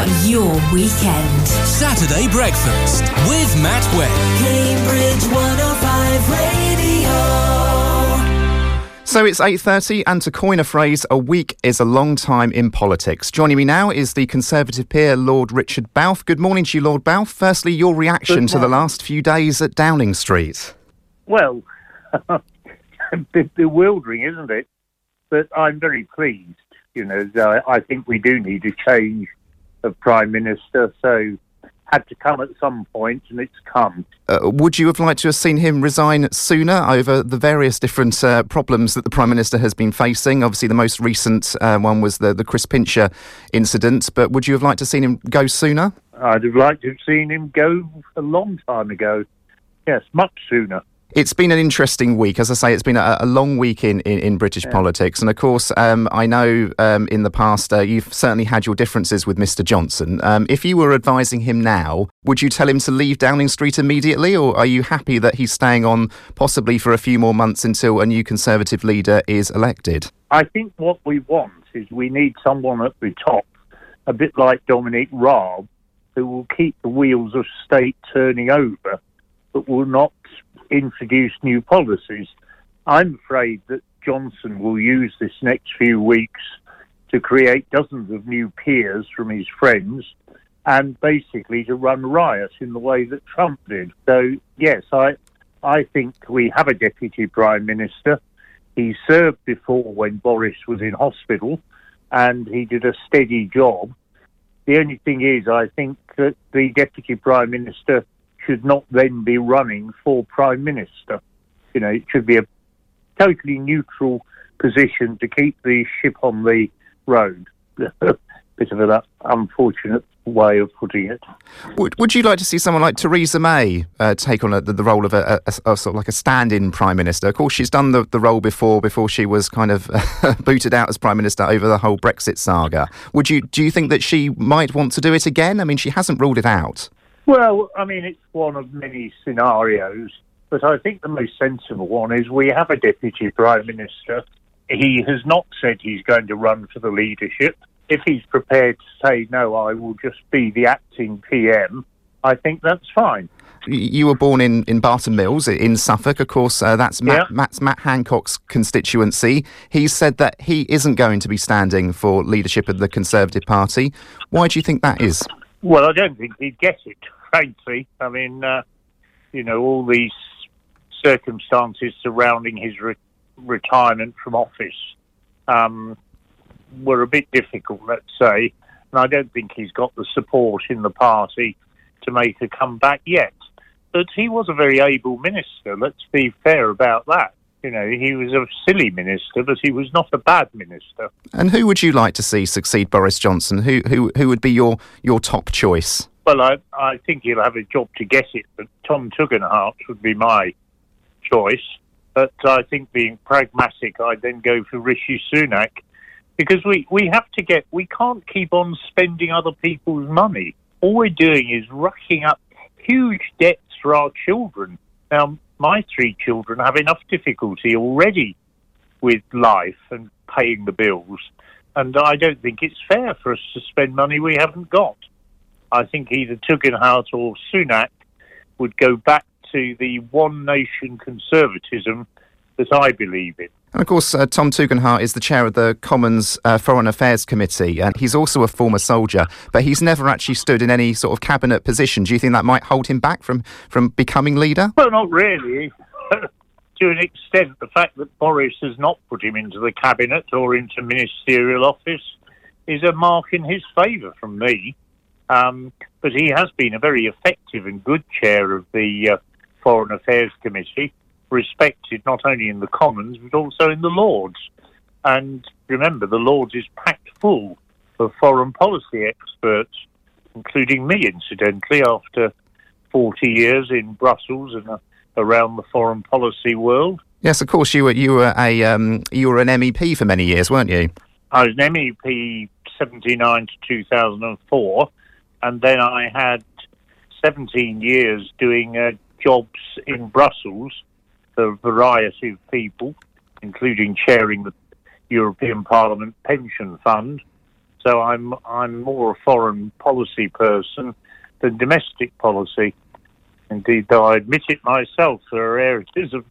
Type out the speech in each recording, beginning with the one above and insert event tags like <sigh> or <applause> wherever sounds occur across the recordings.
Start your weekend. Saturday Breakfast with Matt Webb. Cambridge 105 Radio. So it's 8:30 and to coin a phrase a week is a long time in politics. Joining me now is the Conservative peer Lord Richard Balfe. Good morning to you Lord Balfe. Firstly your reaction to the last few days at Downing Street. Well, <laughs> a bit bewildering, isn't it? But I'm very pleased. You know, I, I think we do need a change of prime minister. So had to come at some point, and it's come. Uh, would you have liked to have seen him resign sooner over the various different uh, problems that the Prime Minister has been facing? Obviously, the most recent uh, one was the, the Chris Pincher incident, but would you have liked to have seen him go sooner? I'd have liked to have seen him go a long time ago. Yes, much sooner. It's been an interesting week. As I say, it's been a, a long week in, in, in British yeah. politics. And of course, um, I know um, in the past uh, you've certainly had your differences with Mr. Johnson. Um, if you were advising him now, would you tell him to leave Downing Street immediately? Or are you happy that he's staying on possibly for a few more months until a new Conservative leader is elected? I think what we want is we need someone at the top, a bit like Dominic Raab, who will keep the wheels of state turning over, but will not introduce new policies. I'm afraid that Johnson will use this next few weeks to create dozens of new peers from his friends and basically to run riot in the way that Trump did. So, yes, I, I think we have a deputy prime minister. He served before when Boris was in hospital and he did a steady job. The only thing is, I think that the deputy prime minister should not then be running for prime minister. You know, it should be a totally neutral position to keep the ship on the road. <laughs> Bit of an unfortunate way of putting it. Would, would you like to see someone like Theresa May uh, take on a, the, the, role of a, a, a, sort of like a stand-in prime minister? Of course, she's done the, the role before. Before she was kind of <laughs> booted out as prime minister over the whole Brexit saga. Would you do you think that she might want to do it again? I mean, she hasn't ruled it out. Well, I mean, it's one of many scenarios, but I think the most sensible one is we have a deputy prime minister. He has not said he's going to run for the leadership. If he's prepared to say, no, I will just be the acting PM, I think that's fine. You were born in, in Barton Mills in Suffolk. Of course, uh, that's Matt, yeah. Matt's, Matt Hancock's constituency. He said that he isn't going to be standing for leadership of the Conservative Party. Why do you think that is? Well, I don't think he'd get it frankly. I mean, uh, you know, all these circumstances surrounding his re- retirement from office um, were a bit difficult, let's say. And I don't think he's got the support in the party to make a comeback yet. But he was a very able minister. Let's be fair about that. You know, he was a silly minister, but he was not a bad minister. And who would you like to see succeed Boris Johnson? Who who who would be your your top choice? Well, I, I think he'll have a job to get it, but Tom Tugendhat would be my choice. But I think being pragmatic, I'd then go for Rishi Sunak because we, we have to get, we can't keep on spending other people's money. All we're doing is racking up huge debts for our children. Now, my three children have enough difficulty already with life and paying the bills, and I don't think it's fair for us to spend money we haven't got. I think either Tugendhat or Sunak would go back to the one nation conservatism that I believe in. And of course, uh, Tom Tugendhat is the chair of the Commons uh, Foreign Affairs Committee, and he's also a former soldier, but he's never actually stood in any sort of cabinet position. Do you think that might hold him back from, from becoming leader? Well, not really. <laughs> to an extent, the fact that Boris has not put him into the cabinet or into ministerial office is a mark in his favour from me. Um, but he has been a very effective and good chair of the uh, Foreign Affairs Committee, respected not only in the Commons but also in the Lords. And remember, the Lords is packed full of foreign policy experts, including me, incidentally, after 40 years in Brussels and uh, around the foreign policy world. Yes, of course. You were you were a um, you were an MEP for many years, weren't you? I was an MEP 79 to 2004, and then I had 17 years doing uh, jobs in Brussels for a variety of people, including chairing the European Parliament Pension Fund. So I'm I'm more a foreign policy person than domestic policy. Indeed, though I admit it myself, there are areas of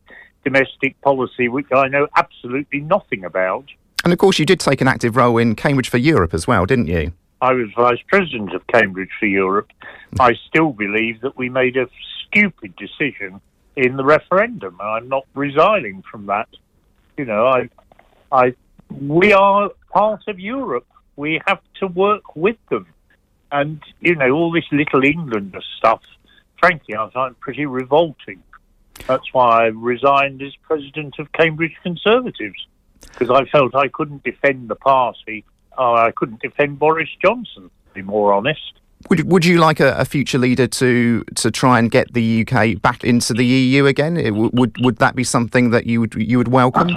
domestic policy which I know absolutely nothing about. And of course, you did take an active role in Cambridge for Europe as well, didn't you? I was vice president of Cambridge for Europe. I still believe that we made a stupid decision in the referendum, I'm not resigning from that. You know, I, I, we are part of Europe. We have to work with them, and you know, all this little England stuff. Frankly, I find pretty revolting. That's why I resigned as president of Cambridge Conservatives because I felt I couldn't defend the party. Oh, I couldn't defend Boris Johnson. To be more honest. Would Would you like a, a, future leader to to try and get the UK back into the EU again? It, would Would that be something that you would you would welcome?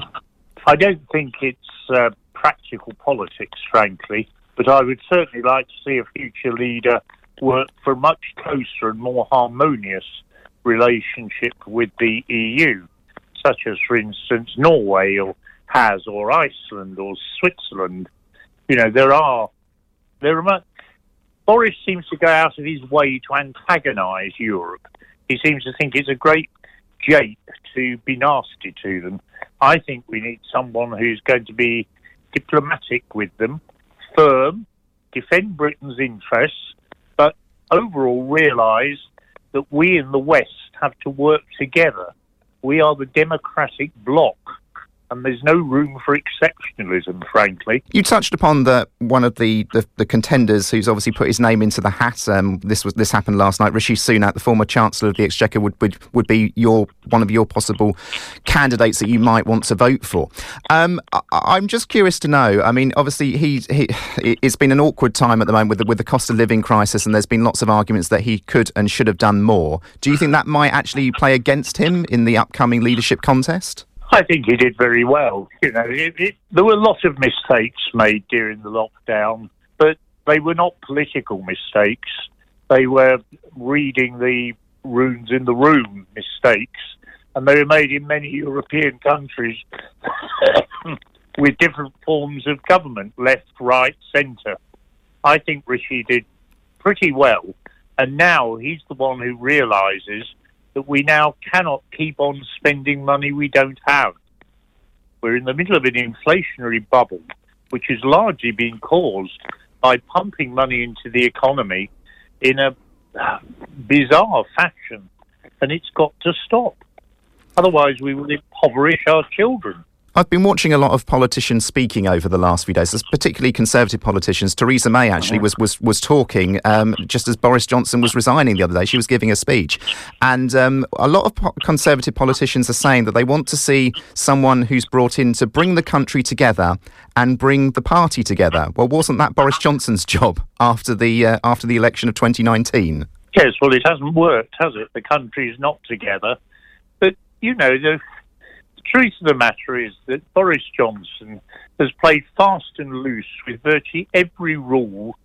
I don't think it's uh, practical politics, frankly, but I would certainly like to see a future leader work for a much closer and more harmonious relationship with the EU, such as, for instance, Norway or has, or Iceland or Switzerland. You know, there are there are much, Boris seems to go out of his way to antagonise Europe. He seems to think it's a great jape to be nasty to them. I think we need someone who's going to be diplomatic with them, firm, defend Britain's interests, but overall realise that we in the West have to work together. We are the democratic bloc and there's no room for exceptionalism, frankly. You touched upon the one of the, the, the contenders who's obviously put his name into the hat. Um, this was this happened last night. Rishi Sunak, the former Chancellor of the Exchequer, would would, would be your one of your possible candidates that you might want to vote for. Um, I, am just curious to know. I mean, obviously, he, he it's been an awkward time at the moment with the, with the cost of living crisis, and there's been lots of arguments that he could and should have done more. Do you think that might actually play against him in the upcoming leadership contest? I think he did very well. You know, it, it, there were a lot of mistakes made during the lockdown, but they were not political mistakes. They were reading the runes in the room mistakes, and they were made in many European countries <coughs> with different forms of government, left, right, centre. I think Rishi did pretty well, and now he's the one who realises that we now cannot keep on spending money we don't have. We're in the middle of an inflationary bubble, which has largely been caused by pumping money into the economy in a uh, bizarre fashion, and it's got to stop. Otherwise, we will impoverish our children. I've been watching a lot of politicians speaking over the last few days, particularly Conservative politicians. Theresa May actually was was was talking um, just as Boris Johnson was resigning the other day. She was giving a speech, and um, a lot of po- Conservative politicians are saying that they want to see someone who's brought in to bring the country together and bring the party together. Well, wasn't that Boris Johnson's job after the uh, after the election of 2019? Yes, well, it hasn't worked, has it? The country is not together. But you know, the truth of the matter is that Boris Johnson has played fast and loose with virtually every rule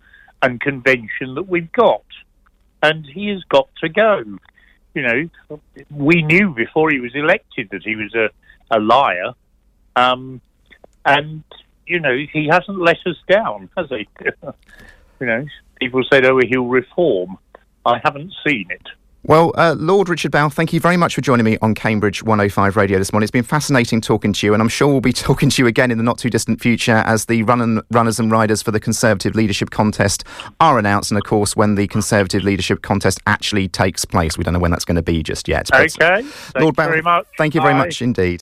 and convention that we've got. And he has got to go. You know, we knew before he was elected that he was a, a liar. Um, and, you know, he hasn't let us down, has he? <laughs> you know, people said, oh, he'll reform. I haven't seen it. Well, uh, Lord Richard Balfe, thank you very much for joining me on Cambridge 105 Radio this morning. It's been fascinating talking to you, and I'm sure we'll be <laughs> talking to you again in the not too distant future as the run and, runners and riders for the Conservative Leadership Contest are announced, and of course, when the Conservative Leadership Contest actually takes place. We don't know when that's going to be just yet. okay. Lord Balfe, very much. Thank you Bye. very much indeed.